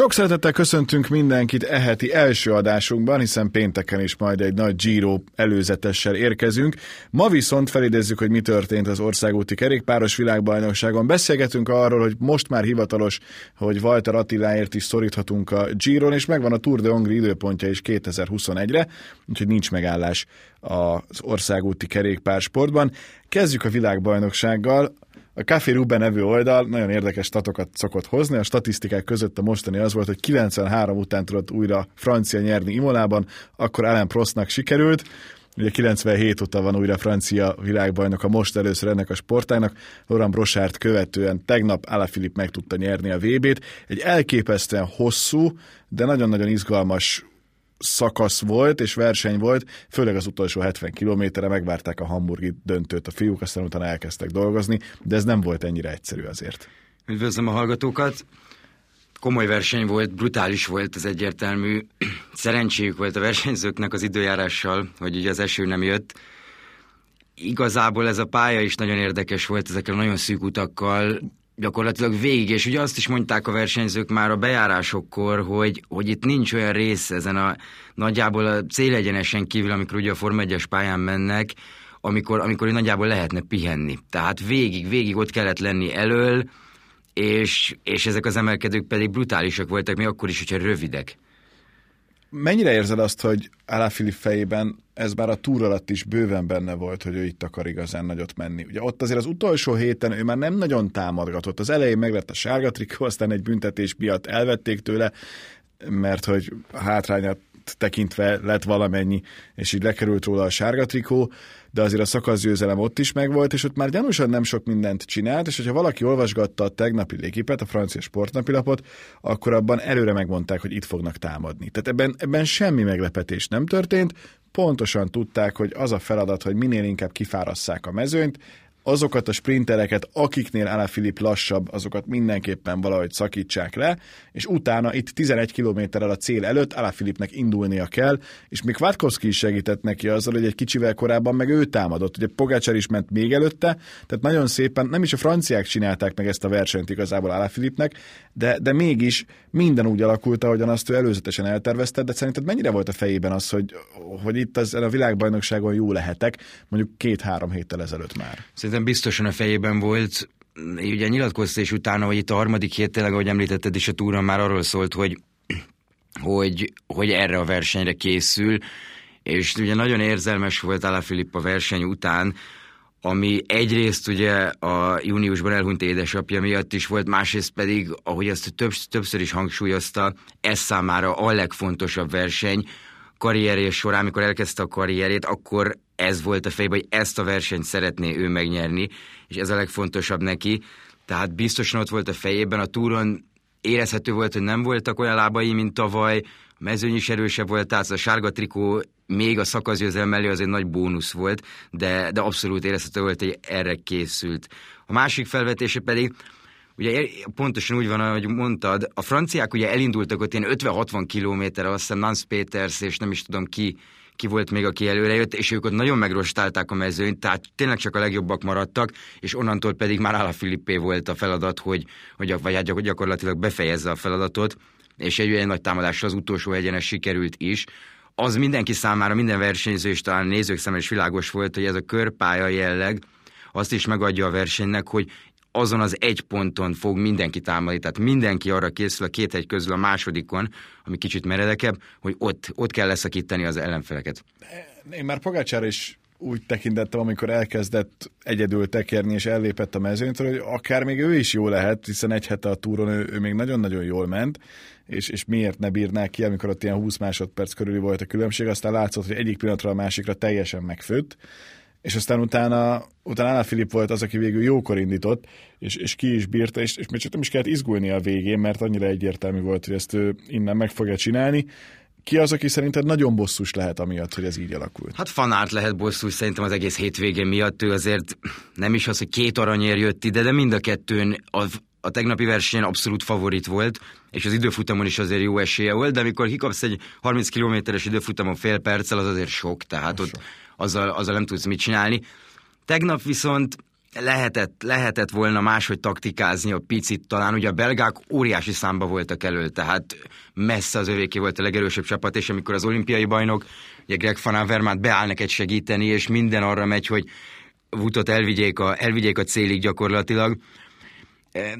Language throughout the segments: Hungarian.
Sok szeretettel köszöntünk mindenkit eheti első adásunkban, hiszen pénteken is majd egy nagy Giro előzetessel érkezünk. Ma viszont felidézzük, hogy mi történt az országúti kerékpáros világbajnokságon. Beszélgetünk arról, hogy most már hivatalos, hogy Walter Attiláért is szoríthatunk a Giron, és megvan a Tour de Hongrie időpontja is 2021-re, úgyhogy nincs megállás az országúti kerékpársportban. Kezdjük a világbajnoksággal. A Café Ruben nevű oldal nagyon érdekes statokat szokott hozni. A statisztikák között a mostani az volt, hogy 93 után tudott újra francia nyerni Imolában, akkor Alain Prostnak sikerült. Ugye 97 óta van újra francia világbajnok a most először ennek a sportának. Laurent Brochard követően tegnap Alaphilippe meg tudta nyerni a VB-t. Egy elképesztően hosszú, de nagyon-nagyon izgalmas szakasz volt és verseny volt, főleg az utolsó 70 kilométerre megvárták a hamburgi döntőt a fiúk, aztán utána elkezdtek dolgozni, de ez nem volt ennyire egyszerű azért. Üdvözlöm a hallgatókat! Komoly verseny volt, brutális volt, az egyértelmű. Szerencséjük volt a versenyzőknek az időjárással, hogy ugye az eső nem jött. Igazából ez a pálya is nagyon érdekes volt ezekkel a nagyon szűk utakkal, gyakorlatilag végig, és ugye azt is mondták a versenyzők már a bejárásokkor, hogy, hogy itt nincs olyan rész ezen a nagyjából a célegyenesen kívül, amikor ugye a Forma 1 pályán mennek, amikor, amikor nagyjából lehetne pihenni. Tehát végig, végig ott kellett lenni elől, és, és ezek az emelkedők pedig brutálisak voltak, még akkor is, hogyha rövidek. Mennyire érzed azt, hogy Alaphilippe fejében ez már a túr alatt is bőven benne volt, hogy ő itt akar igazán nagyot menni. Ugye ott azért az utolsó héten ő már nem nagyon támadgatott. Az elején meg lett a sárga trikó, aztán egy büntetés miatt elvették tőle, mert hogy hátrányát tekintve lett valamennyi, és így lekerült róla a sárga trikó, de azért a szakaszgyőzelem ott is megvolt, és ott már gyanúsan nem sok mindent csinált, és hogyha valaki olvasgatta a tegnapi légipet, a francia sportnapilapot, akkor abban előre megmondták, hogy itt fognak támadni. Tehát ebben, ebben semmi meglepetés nem történt, pontosan tudták, hogy az a feladat, hogy minél inkább kifárasszák a mezőnyt, azokat a sprintereket, akiknél Alaphilipp lassabb, azokat mindenképpen valahogy szakítsák le, és utána itt 11 kilométerrel a cél előtt Alaphilippnek indulnia kell, és még Kvartkowski is segített neki azzal, hogy egy kicsivel korábban meg ő támadott. Ugye Pogácsár is ment még előtte, tehát nagyon szépen, nem is a franciák csinálták meg ezt a versenyt igazából Alaphilippnek, de, de mégis minden úgy alakult, ahogyan azt ő előzetesen eltervezte, de szerinted mennyire volt a fejében az, hogy, hogy itt az, a világbajnokságon jó lehetek, mondjuk két-három héttel ezelőtt már? Szerintem biztosan a fejében volt, ugye nyilatkozta és utána, hogy itt a harmadik hét tényleg, ahogy említetted is a túron már arról szólt, hogy, hogy, hogy erre a versenyre készül, és ugye nagyon érzelmes volt Alaphilipp a verseny után, ami egyrészt ugye a júniusban elhunyt édesapja miatt is volt, másrészt pedig, ahogy azt több, többször is hangsúlyozta, ez számára a legfontosabb verseny, karrierje során, amikor elkezdte a karrierét, akkor ez volt a fejben, hogy ezt a versenyt szeretné ő megnyerni, és ez a legfontosabb neki. Tehát biztosan ott volt a fejében, a túron érezhető volt, hogy nem voltak olyan lábai, mint tavaly, a mezőny is erősebb volt, tehát a sárga trikó még a szakaszgyőzelem mellé az egy nagy bónusz volt, de, de abszolút érezhető volt, hogy erre készült. A másik felvetése pedig, ugye pontosan úgy van, ahogy mondtad, a franciák ugye elindultak ott ilyen 50-60 kilométerre, azt hiszem Nance Peters, és nem is tudom ki, ki volt még, aki előre jött, és ők ott nagyon megrostálták a mezőnyt, tehát tényleg csak a legjobbak maradtak, és onnantól pedig már Ála Filippé volt a feladat, hogy, hogy vagy hát gyakorlatilag befejezze a feladatot, és egy olyan nagy támadásra az utolsó egyenes sikerült is. Az mindenki számára, minden versenyző, és talán nézők számára is világos volt, hogy ez a körpálya jelleg azt is megadja a versenynek, hogy azon az egy ponton fog mindenki támadni, tehát mindenki arra készül a két egy közül a másodikon, ami kicsit meredekebb, hogy ott, ott kell leszakítani az ellenfeleket. Én már Pogácsára is úgy tekintettem, amikor elkezdett egyedül tekerni és ellépett a mezőnytől, hogy akár még ő is jó lehet, hiszen egy hete a túron ő, ő még nagyon-nagyon jól ment, és, és miért ne bírná ki, amikor ott ilyen 20 másodperc körül volt a különbség, aztán látszott, hogy egyik pillanatra a másikra teljesen megfőtt, és aztán utána, utána Anna Filip volt az, aki végül jókor indított, és, és ki is bírta, és, és még csak nem is kellett izgulni a végén, mert annyira egyértelmű volt, hogy ezt ő innen meg fogja csinálni. Ki az, aki szerinted nagyon bosszus lehet amiatt, hogy ez így alakult? Hát fanárt lehet bosszus szerintem az egész hétvégén miatt. Ő azért nem is az, hogy két aranyér jött ide, de mind a kettőn az a tegnapi versenyen abszolút favorit volt, és az időfutamon is azért jó esélye volt, de amikor kikapsz egy 30 kilométeres időfutamon fél perccel, az azért sok, tehát sok. ott azzal, azzal nem tudsz mit csinálni. Tegnap viszont lehetett, lehetett volna máshogy taktikázni a picit, talán ugye a belgák óriási számba voltak elől, tehát messze az övéké volt a legerősebb csapat, és amikor az olimpiai bajnok, ugye Greg van Avermaet beáll neked segíteni, és minden arra megy, hogy Vutot elvigyék a, elvigyék a célig gyakorlatilag,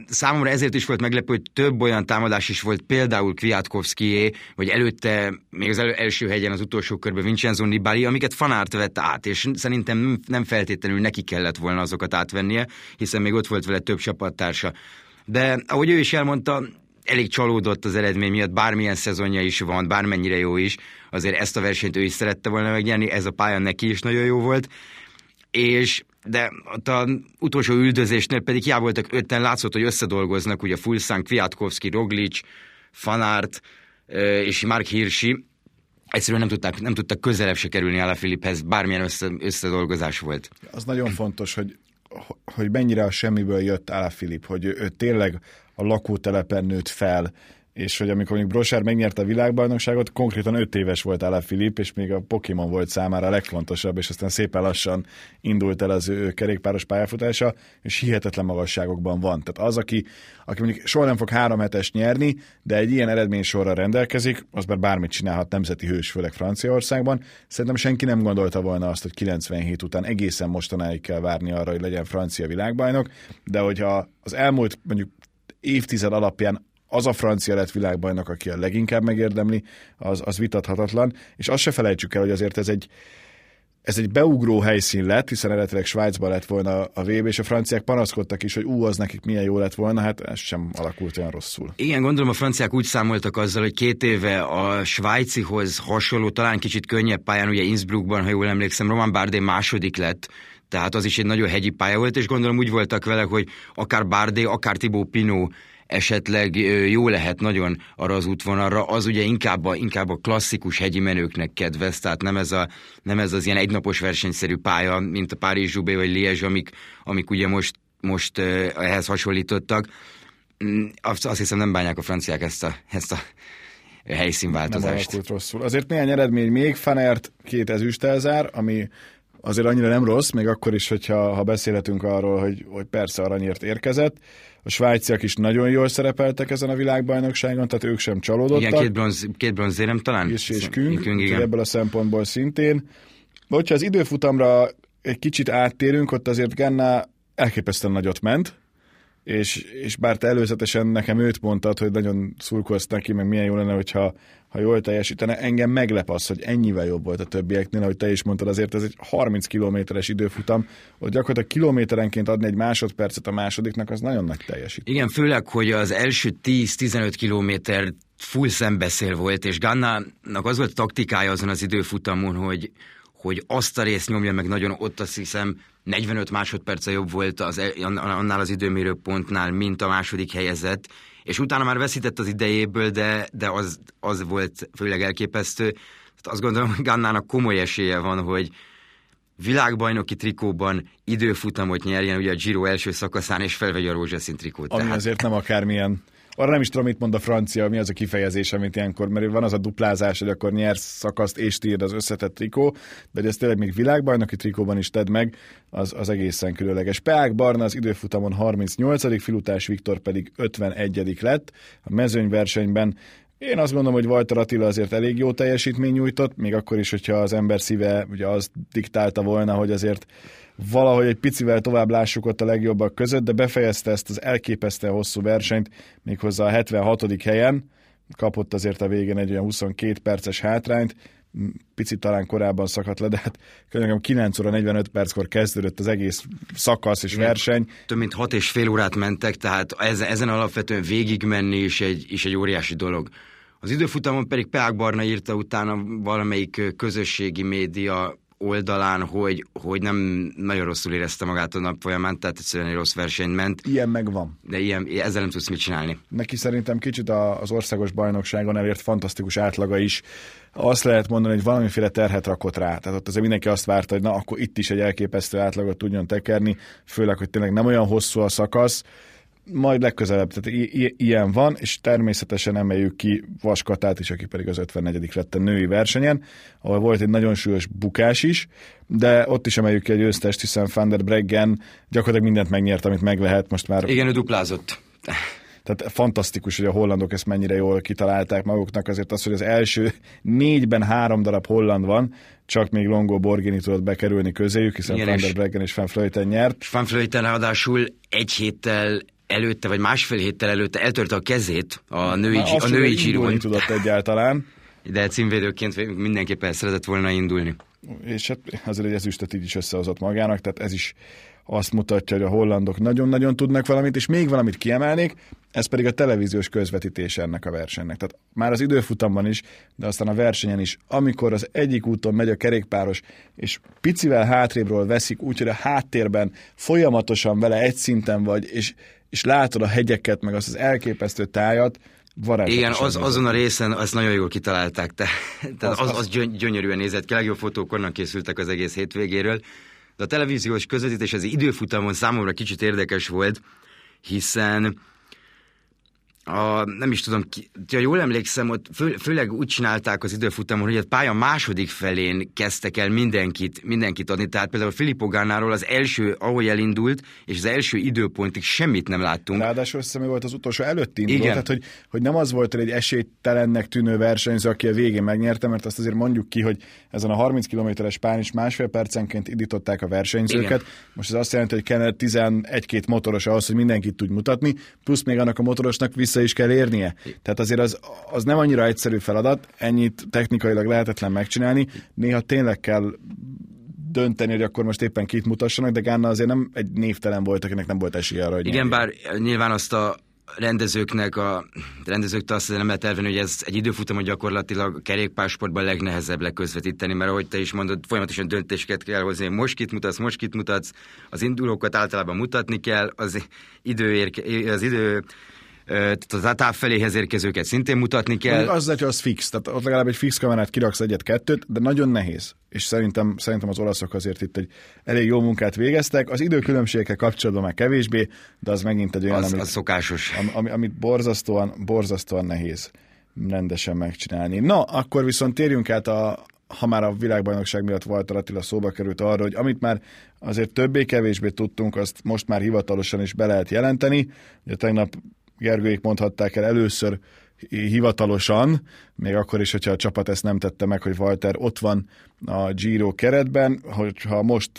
Számomra ezért is volt meglepő, hogy több olyan támadás is volt, például Kwiatkowskié, vagy előtte, még az elő, első hegyen az utolsó körben Vincenzo Nibali, amiket Fanárt vett át, és szerintem nem feltétlenül neki kellett volna azokat átvennie, hiszen még ott volt vele több csapattársa. De ahogy ő is elmondta, elég csalódott az eredmény miatt, bármilyen szezonja is van, bármennyire jó is, azért ezt a versenyt ő is szerette volna megnyerni, ez a pálya neki is nagyon jó volt, és de ott a utolsó üldözésnél pedig hiába voltak ötten, látszott, hogy összedolgoznak, ugye Fulszán, Kwiatkowski, Roglic, Fanárt és Mark Hirschi, egyszerűen nem tudták, nem tudtak közelebb se kerülni a Filiphez, bármilyen össze, összedolgozás volt. Az nagyon fontos, hogy hogy mennyire a semmiből jött Filip, hogy ő tényleg a lakótelepen nőtt fel, és hogy amikor még Brosár megnyerte a világbajnokságot, konkrétan 5 éves volt Ala Filip, és még a Pokémon volt számára a legfontosabb, és aztán szépen lassan indult el az ő kerékpáros pályafutása, és hihetetlen magasságokban van. Tehát az, aki, aki mondjuk soha nem fog három hetes nyerni, de egy ilyen eredménysorra rendelkezik, az már bármit csinálhat nemzeti hős, főleg Franciaországban. Szerintem senki nem gondolta volna azt, hogy 97 után egészen mostanáig kell várni arra, hogy legyen francia világbajnok, de hogyha az elmúlt mondjuk évtized alapján az a francia lett világbajnok, aki a leginkább megérdemli, az, az vitathatatlan, és azt se felejtsük el, hogy azért ez egy, ez egy beugró helyszín lett, hiszen eredetileg Svájcban lett volna a VB, és a franciák panaszkodtak is, hogy ú, az nekik milyen jó lett volna, hát ez sem alakult olyan rosszul. Igen, gondolom a franciák úgy számoltak azzal, hogy két éve a svájcihoz hasonló, talán kicsit könnyebb pályán, ugye Innsbruckban, ha jól emlékszem, Roman Bardé második lett, tehát az is egy nagyon hegyi pálya volt, és gondolom úgy voltak vele, hogy akár Bardé, akár Thibaut Pinot esetleg jó lehet nagyon arra az útvonalra, az ugye inkább a, inkább a klasszikus hegyi menőknek kedvez, tehát nem ez, a, nem ez az ilyen egynapos versenyszerű pálya, mint a Párizs, Zsubé vagy Liège, amik, amik ugye most, most ehhez hasonlítottak. Mm, azt, azt hiszem nem bánják a franciák ezt a, ezt a helyszínváltozást. Nem rosszul. Azért néhány eredmény még, Fanert két ezüstelzár, ami azért annyira nem rossz, még akkor is, hogyha ha beszélhetünk arról, hogy, hogy persze aranyért érkezett. A svájciak is nagyon jól szerepeltek ezen a világbajnokságon, tehát ők sem csalódottak. Igen, két, bronz, két bronzérem talán. És, és Küng, Küng igen. ebből a szempontból szintén. Hogyha az időfutamra egy kicsit áttérünk, ott azért Genna elképesztően nagyot ment, és, és bár te előzetesen nekem őt mondtad, hogy nagyon szurkolsz neki, meg milyen jó lenne, hogyha ha jól teljesítene, engem meglep az, hogy ennyivel jobb volt a többieknél, ahogy te is mondtad, azért ez egy 30 kilométeres időfutam, hogy gyakorlatilag kilométerenként adni egy másodpercet a másodiknak, az nagyon nagy teljesítmény. Igen, főleg, hogy az első 10-15 kilométer full szembeszél volt, és Gannának az volt a taktikája azon az időfutamon, hogy, hogy azt a részt nyomja meg nagyon, ott azt hiszem 45 másodperce jobb volt az, annál az időmérő pontnál, mint a második helyezett, és utána már veszített az idejéből, de, de az, az volt főleg elképesztő. Azt gondolom, hogy Gannának komoly esélye van, hogy világbajnoki trikóban időfutamot nyerjen, ugye a Giro első szakaszán, és felvegye a rózsaszín trikót. Ami tehát... azért nem akármilyen arra nem is tudom, mit mond a francia, mi az a kifejezés, amit ilyenkor, mert van az a duplázás, hogy akkor nyersz szakaszt és tírd az összetett trikó, de hogy ezt tényleg még világbajnoki trikóban is tedd meg, az, az egészen különleges. Peák Barna az időfutamon 38. Filutás Viktor pedig 51. lett. A mezőnyversenyben én azt gondolom, hogy Walter Attila azért elég jó teljesítmény nyújtott, még akkor is, hogyha az ember szíve ugye az diktálta volna, hogy azért valahogy egy picivel tovább lássuk ott a legjobbak között, de befejezte ezt az elképesztően hosszú versenyt, méghozzá a 76. helyen, kapott azért a végén egy olyan 22 perces hátrányt, picit talán korábban szakadt le, de hát könyörgöm 9 óra 45 perckor kezdődött az egész szakasz és Igen, verseny. Több mint 6 és fél órát mentek, tehát ezen, ezen alapvetően végigmenni is egy, is egy óriási dolog. Az időfutamon pedig Peák Barna írta utána valamelyik közösségi média oldalán, hogy, hogy nem nagyon rosszul érezte magát a nap folyamán, tehát egyszerűen egy rossz versenyt ment. Ilyen megvan. De ilyen, ezzel nem tudsz mit csinálni. Neki szerintem kicsit az országos bajnokságon elért fantasztikus átlaga is. Azt lehet mondani, hogy valamiféle terhet rakott rá. Tehát ott azért mindenki azt várta, hogy na, akkor itt is egy elképesztő átlagot tudjon tekerni, főleg, hogy tényleg nem olyan hosszú a szakasz, majd legközelebb, tehát i- ilyen van, és természetesen emeljük ki Vaskatát is, aki pedig az 54. lett a női versenyen, ahol volt egy nagyon súlyos bukás is, de ott is emeljük ki egy győztest, hiszen Van der Breggen gyakorlatilag mindent megnyert, amit meg lehet, most már Igen, ő duplázott. tehát fantasztikus, hogy a hollandok ezt mennyire jól kitalálták maguknak, azért az, hogy az első négyben három darab holland van, csak még Longo Borghini tudott bekerülni közéjük, hiszen Igen, Van der Breggen és Van Vleuten nyert. Van Vleuten ráadásul egy héttel előtte, vagy másfél héttel előtte eltörte a kezét a női, a női Giron, tudott egyáltalán, de címvédőként mindenképpen szeretett volna indulni. és hát azért egy ezüstöt így is összehozott magának, tehát ez is azt mutatja, hogy a hollandok nagyon-nagyon tudnak valamit, és még valamit kiemelnék, ez pedig a televíziós közvetítés ennek a versenynek. Tehát már az időfutamban is, de aztán a versenyen is, amikor az egyik úton megy a kerékpáros, és picivel hátrébről veszik, úgyhogy a háttérben folyamatosan vele egy szinten vagy, és, és látod a hegyeket, meg azt az elképesztő tájat, varázslatos. Igen, az, azon a részen azt nagyon jól kitalálták, te, tehát Az- az, az- az, gyöny- gyönyörűen nézett ki, legjobb fotók onnan készültek az egész hétvégéről, de a televíziós közvetítés az időfutamon számomra kicsit érdekes volt, hiszen a, nem is tudom, ki, ha jól emlékszem, ott fő, főleg úgy csinálták az időfutamon, hogy a pálya második felén kezdtek el mindenkit, mindenkit adni. Tehát például Filippo Gannáról az első, ahogy elindult, és az első időpontig semmit nem láttunk. Ráadásul azt volt az utolsó előtti induló, Igen. tehát hogy, hogy nem az volt, hogy egy esélytelennek tűnő versenyző, aki a végén megnyerte, mert azt azért mondjuk ki, hogy ezen a 30 kilométeres pályán is másfél percenként indították a versenyzőket. Igen. Most ez azt jelenti, hogy kellene 11-2 motoros ahhoz, hogy mindenkit tud mutatni, plusz még annak a motorosnak vissza is kell érnie. Tehát azért az, az nem annyira egyszerű feladat, ennyit technikailag lehetetlen megcsinálni, néha tényleg kell dönteni, hogy akkor most éppen kit mutassanak, de Ganna azért nem egy névtelen volt, akinek nem volt esélye arra, hogy Igen, nyerjen. bár nyilván azt a rendezőknek, a rendezőktől azt nem lehet elvenni, hogy ez egy időfutamon gyakorlatilag a kerékpársportban legnehezebb leközvetíteni, mert ahogy te is mondod, folyamatosan döntéseket kell hozni, hogy most kit mutatsz, most kit mutatsz, az indulókat általában mutatni kell, az idő, érke, az idő tehát a táv feléhez érkezőket szintén mutatni kell. Mondjuk az, hogy az fix, tehát ott legalább egy fix kamerát kiraksz egyet-kettőt, de nagyon nehéz. És szerintem, szerintem az olaszok azért itt egy elég jó munkát végeztek. Az időkülönbségekkel kapcsolatban már kevésbé, de az megint egy olyan, Az, amit, az szokásos. am- ami, amit borzasztóan, borzasztóan nehéz rendesen megcsinálni. Na, akkor viszont térjünk át a, ha már a világbajnokság miatt Walter Attila szóba került arra, hogy amit már azért többé-kevésbé tudtunk, azt most már hivatalosan is be lehet jelenteni. Ugye tegnap Gergőik mondhatták el először hivatalosan, még akkor is, hogyha a csapat ezt nem tette meg, hogy Walter ott van a Giro keretben, hogyha most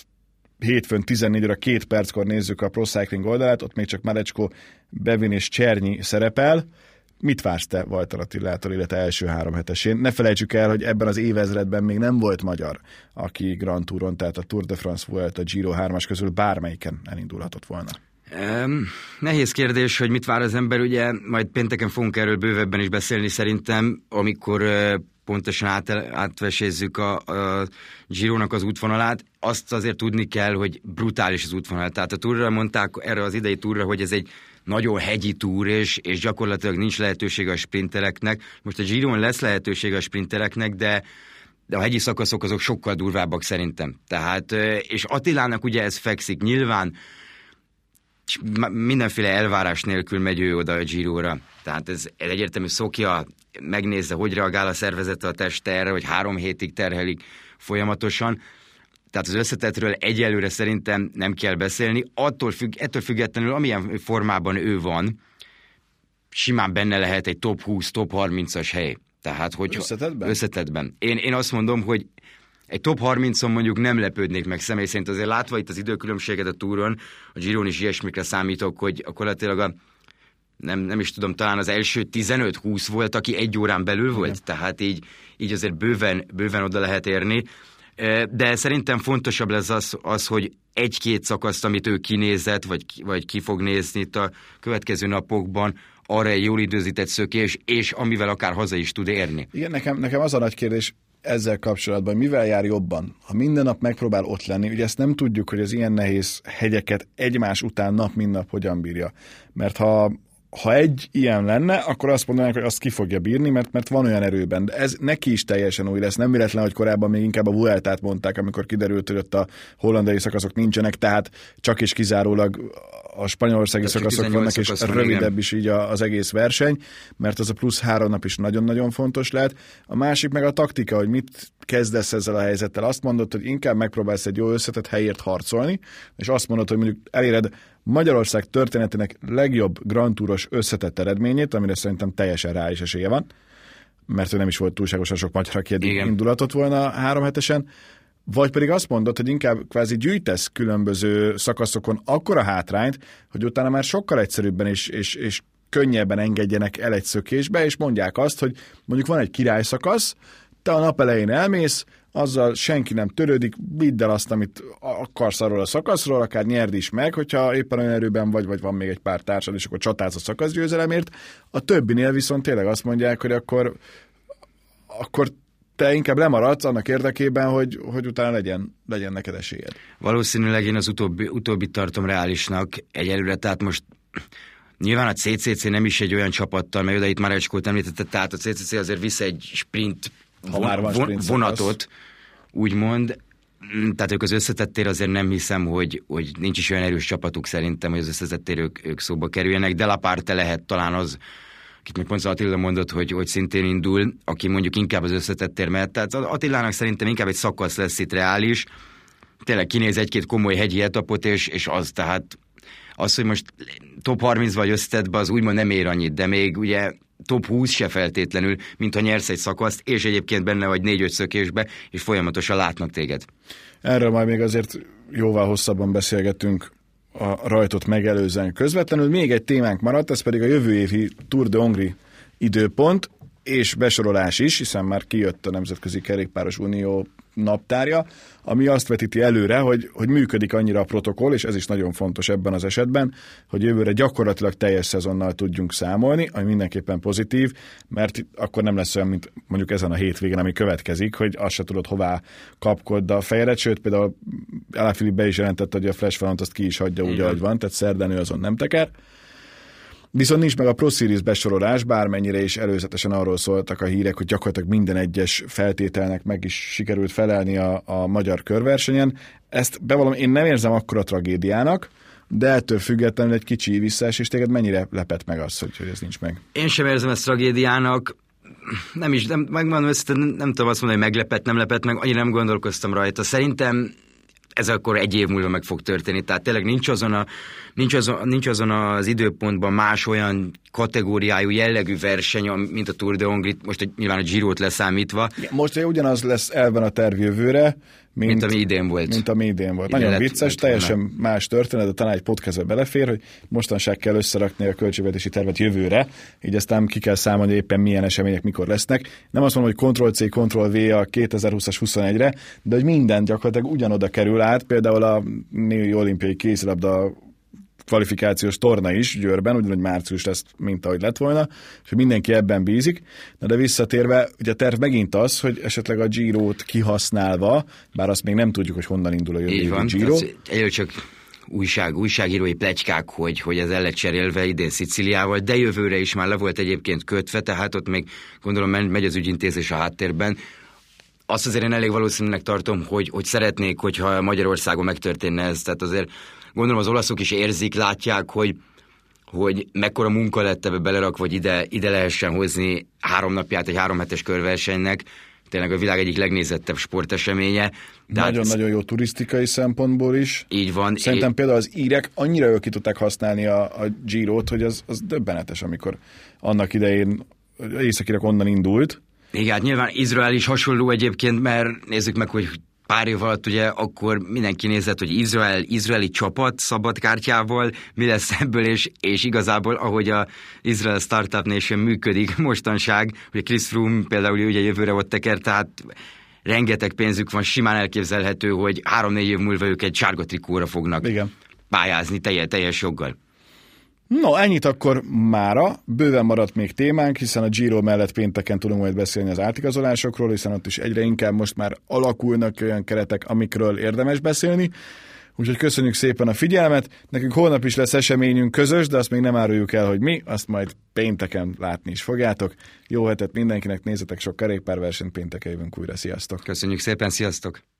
hétfőn 14 óra 2 perckor nézzük a Pro Cycling oldalát, ott még csak Malecsko, Bevin és Csernyi szerepel. Mit vársz te Walter Attilától, illetve első három hetesén? Ne felejtsük el, hogy ebben az évezredben még nem volt magyar, aki Grand Touron, tehát a Tour de France volt a Giro 3-as közül bármelyiken elindulhatott volna. Um, nehéz kérdés, hogy mit vár az ember, ugye majd pénteken fogunk erről bővebben is beszélni szerintem, amikor uh, pontosan át, átvesézzük a, a Gironak az útvonalát. Azt azért tudni kell, hogy brutális az útvonal. Tehát a túrra mondták erre az idei túrra, hogy ez egy nagyon hegyi túr, és, és gyakorlatilag nincs lehetőség a sprintereknek. Most a Giron lesz lehetőség a sprintereknek, de de a hegyi szakaszok azok sokkal durvábbak szerintem. Tehát, és Attilának ugye ez fekszik. Nyilván mindenféle elvárás nélkül megy ő oda a Giro-ra. Tehát ez egyértelmű szokja, megnézze, hogy reagál a szervezete a teste erre, hogy három hétig terhelik folyamatosan. Tehát az összetetről egyelőre szerintem nem kell beszélni. Attól függ, ettől függetlenül, amilyen formában ő van, simán benne lehet egy top 20, top 30-as hely. Tehát, hogy Összetetben? Összetetben. Én, én azt mondom, hogy egy top 30-on mondjuk nem lepődnék meg személy szerint, azért látva itt az időkülönbséget a túron, a Giron is ilyesmikre számítok, hogy gyakorlatilag a nem, nem is tudom, talán az első 15-20 volt, aki egy órán belül volt, Igen. tehát így, így azért bőven, bőven oda lehet érni. De szerintem fontosabb lesz az, az hogy egy-két szakaszt, amit ő kinézett, vagy, vagy ki fog nézni itt a következő napokban, arra egy jól időzített szökés, és amivel akár haza is tud érni. Igen, nekem, nekem az a nagy kérdés ezzel kapcsolatban, mivel jár jobban? Ha minden nap megpróbál ott lenni, ugye ezt nem tudjuk, hogy az ilyen nehéz hegyeket egymás után nap, mint nap hogyan bírja. Mert ha ha egy ilyen lenne, akkor azt mondanák, hogy azt ki fogja bírni, mert, mert van olyan erőben. De ez neki is teljesen új lesz. Nem véletlen, hogy korábban még inkább a Vueltát mondták, amikor kiderült, hogy ott a hollandai szakaszok nincsenek, tehát csak és kizárólag a spanyolországi Tehát szakaszok vannak, és van, rövidebb igen. is így az egész verseny, mert az a plusz három nap is nagyon-nagyon fontos lehet. A másik meg a taktika, hogy mit kezdesz ezzel a helyzettel. Azt mondod, hogy inkább megpróbálsz egy jó összetett helyért harcolni, és azt mondod, hogy mondjuk eléred Magyarország történetének legjobb Grand Touros összetett eredményét, amire szerintem teljesen rá is esélye van, mert ő nem is volt túlságosan sok magyar, aki indulatot volna három hetesen, vagy pedig azt mondod, hogy inkább kvázi gyűjtesz különböző szakaszokon akkora hátrányt, hogy utána már sokkal egyszerűbben és, és, és könnyebben engedjenek el egy szökésbe, és mondják azt, hogy mondjuk van egy királyszakasz, te a nap elején elmész, azzal senki nem törődik, vidd el azt, amit akarsz arról a szakaszról, akár nyerd is meg, hogyha éppen olyan erőben vagy, vagy van még egy pár társad, és akkor csatálsz a szakaszgyőzelemért. A többinél viszont tényleg azt mondják, hogy akkor, akkor te inkább lemaradsz annak érdekében, hogy, hogy utána legyen, legyen neked esélyed. Valószínűleg én az utóbbi, utóbbi tartom reálisnak egyelőre, tehát most Nyilván a CCC nem is egy olyan csapattal, mert oda itt már Ecskót említette, tehát a CCC azért visz egy sprint, ha von, már sprint vonatot, úgymond, tehát ők az összetettér azért nem hiszem, hogy, hogy nincs is olyan erős csapatuk szerintem, hogy az összetettér ők, ők szóba kerüljenek. De Laparte lehet talán az, akit még pont Attila mondott, hogy, hogy szintén indul, aki mondjuk inkább az összetettér mehet. Tehát Attilának szerintem inkább egy szakasz lesz itt reális. Tényleg kinéz egy-két komoly hegyi etapot, és, és az tehát az, hogy most top 30 vagy összetetbe, az úgymond nem ér annyit, de még ugye top 20 se feltétlenül, mint ha nyersz egy szakaszt, és egyébként benne vagy 4-5 szökésbe, és folyamatosan látnak téged. Erről majd még azért jóval hosszabban beszélgetünk a rajtot megelőzően közvetlenül. Még egy témánk maradt, ez pedig a jövő évi Tour de Hongri időpont és besorolás is, hiszen már kijött a Nemzetközi Kerékpáros Unió naptárja, ami azt vetíti előre, hogy, hogy működik annyira a protokoll, és ez is nagyon fontos ebben az esetben, hogy jövőre gyakorlatilag teljes szezonnal tudjunk számolni, ami mindenképpen pozitív, mert akkor nem lesz olyan, mint mondjuk ezen a hétvégén, ami következik, hogy azt se tudod hová kapkod a fejedet, sőt például Alaphilipp be is jelentette, hogy a Flash azt ki is hagyja úgy, ahogy van, tehát szerdán ő azon nem teker. Viszont nincs meg a Pro Series besorolás, bármennyire is előzetesen arról szóltak a hírek, hogy gyakorlatilag minden egyes feltételnek meg is sikerült felelni a, a magyar körversenyen. Ezt bevallom, én nem érzem akkora tragédiának, de ettől függetlenül egy kicsi visszaesés téged mennyire lepett meg az, hogy, hogy ez nincs meg? Én sem érzem ezt tragédiának, nem is, nem, megmondom ezt, nem, nem tudom azt mondani, hogy meglepett, nem lepett meg, annyira nem gondolkoztam rajta. Szerintem ez akkor egy év múlva meg fog történni. Tehát tényleg nincs azon, a, nincs azon, nincs azon az időpontban más olyan kategóriájú jellegű verseny, mint a Tour de Hongrie, most nyilván a Girot leszámítva. Most ugyanaz lesz elven a terv jövőre, mint, mint ami idén volt. Mint ami idén volt. Nagyon lett, vicces, lett teljesen volna. más történet, de talán egy podcastbe belefér, hogy mostanság kell összerakni a költségvetési tervet jövőre, így aztán ki kell számolni éppen milyen események mikor lesznek. Nem azt mondom, hogy Ctrl-C, Ctrl-V a 2020-as 21-re, de hogy minden gyakorlatilag ugyanoda kerül át, például a New Olimpiai kézilabda kvalifikációs torna is Győrben, ugyanúgy március lesz, mint ahogy lett volna, és mindenki ebben bízik. Na de visszatérve, ugye a terv megint az, hogy esetleg a Giro-t kihasználva, bár azt még nem tudjuk, hogy honnan indul a jövő van, Giro. Egyről csak újság, újságírói plegykák, hogy, hogy ez el lett cserélve idén Sziciliával, de jövőre is már le volt egyébként kötve, tehát ott még gondolom megy az ügyintézés a háttérben. Azt azért én elég valószínűleg tartom, hogy, hogy szeretnék, hogyha Magyarországon megtörténne ez, tehát azért gondolom az olaszok is érzik, látják, hogy hogy mekkora munka lett ebbe belerakva, hogy ide, ide lehessen hozni három napját egy három hetes körversenynek, tényleg a világ egyik legnézettebb sporteseménye. Nagyon-nagyon jó turisztikai szempontból is. Így van. Szerintem é... például az írek annyira jól ki tudták használni a, a Giro-t, hogy az, az döbbenetes, amikor annak idején északirek onnan indult. Igen, hát nyilván Izrael is hasonló egyébként, mert nézzük meg, hogy pár év alatt ugye akkor mindenki nézett, hogy Izrael, izraeli csapat szabad kártyával, mi lesz ebből, és, és igazából ahogy a Izrael Startup Nation működik mostanság, hogy Chris Froome például ugye jövőre ott teker, tehát rengeteg pénzük van, simán elképzelhető, hogy három-négy év múlva ők egy sárga trikóra fognak Igen. pályázni teljes, teljes joggal. No, ennyit akkor mára. Bőven maradt még témánk, hiszen a Giro mellett pénteken tudunk majd beszélni az átigazolásokról, hiszen ott is egyre inkább most már alakulnak olyan keretek, amikről érdemes beszélni. Úgyhogy köszönjük szépen a figyelmet. Nekünk holnap is lesz eseményünk közös, de azt még nem áruljuk el, hogy mi, azt majd pénteken látni is fogjátok. Jó hetet mindenkinek, nézzetek sok kerékpárversenyt, pénteken jövünk újra. Sziasztok! Köszönjük szépen, sziasztok!